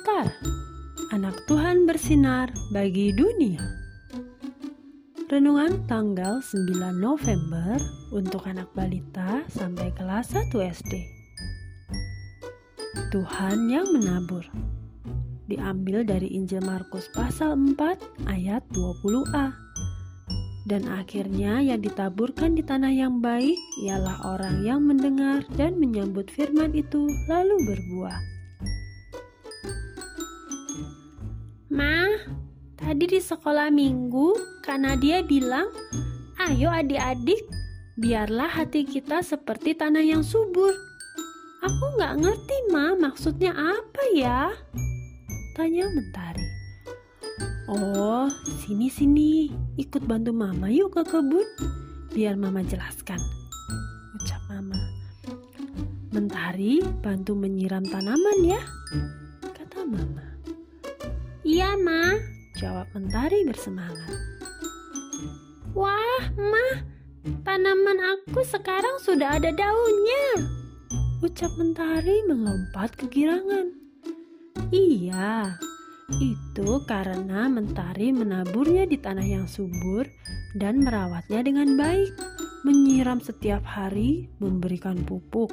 kehendak Tuhan bersinar bagi dunia. Renungan tanggal 9 November untuk anak balita sampai kelas 1 SD. Tuhan yang menabur. Diambil dari Injil Markus pasal 4 ayat 20a. Dan akhirnya yang ditaburkan di tanah yang baik ialah orang yang mendengar dan menyambut firman itu lalu berbuah. Tadi di sekolah minggu karena dia bilang, ayo adik-adik, biarlah hati kita seperti tanah yang subur. Aku nggak ngerti, Ma, maksudnya apa ya? Tanya Mentari. Oh, sini-sini, ikut bantu Mama yuk ke kebun, biar Mama jelaskan. Ucap Mama. Mentari bantu menyiram tanaman ya, kata Mama. Iya, Ma, jawab Mentari bersemangat. Wah, Ma, tanaman aku sekarang sudah ada daunnya. Ucap Mentari melompat kegirangan. Iya, itu karena Mentari menaburnya di tanah yang subur dan merawatnya dengan baik, menyiram setiap hari, memberikan pupuk.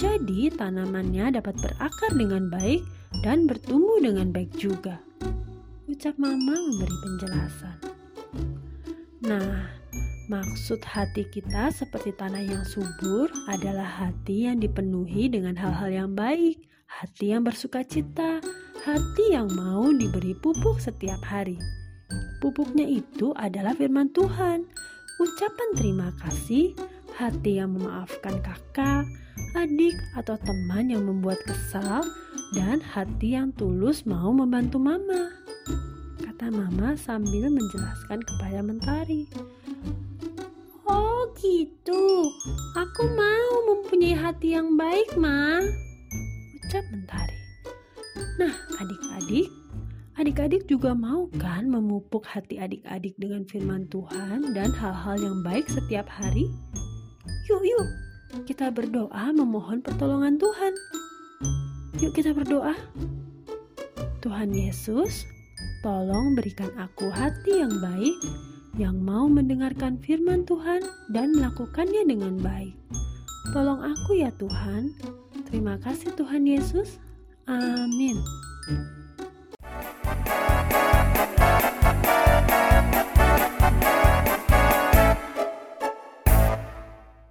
Jadi tanamannya dapat berakar dengan baik dan bertumbuh dengan baik juga ucap Mama memberi penjelasan. Nah, maksud hati kita seperti tanah yang subur adalah hati yang dipenuhi dengan hal-hal yang baik, hati yang bersuka cita, hati yang mau diberi pupuk setiap hari. Pupuknya itu adalah firman Tuhan, ucapan terima kasih, hati yang memaafkan kakak, adik, atau teman yang membuat kesal, dan hati yang tulus mau membantu mama kata Mama sambil menjelaskan kepada Mentari. Oh gitu, aku mau mempunyai hati yang baik, Ma. Ucap Mentari. Nah, adik-adik, adik-adik juga mau kan memupuk hati adik-adik dengan firman Tuhan dan hal-hal yang baik setiap hari? Yuk, yuk, kita berdoa memohon pertolongan Tuhan. Yuk kita berdoa. Tuhan Yesus, Tolong berikan aku hati yang baik, yang mau mendengarkan firman Tuhan dan melakukannya dengan baik. Tolong aku ya Tuhan. Terima kasih Tuhan Yesus. Amin.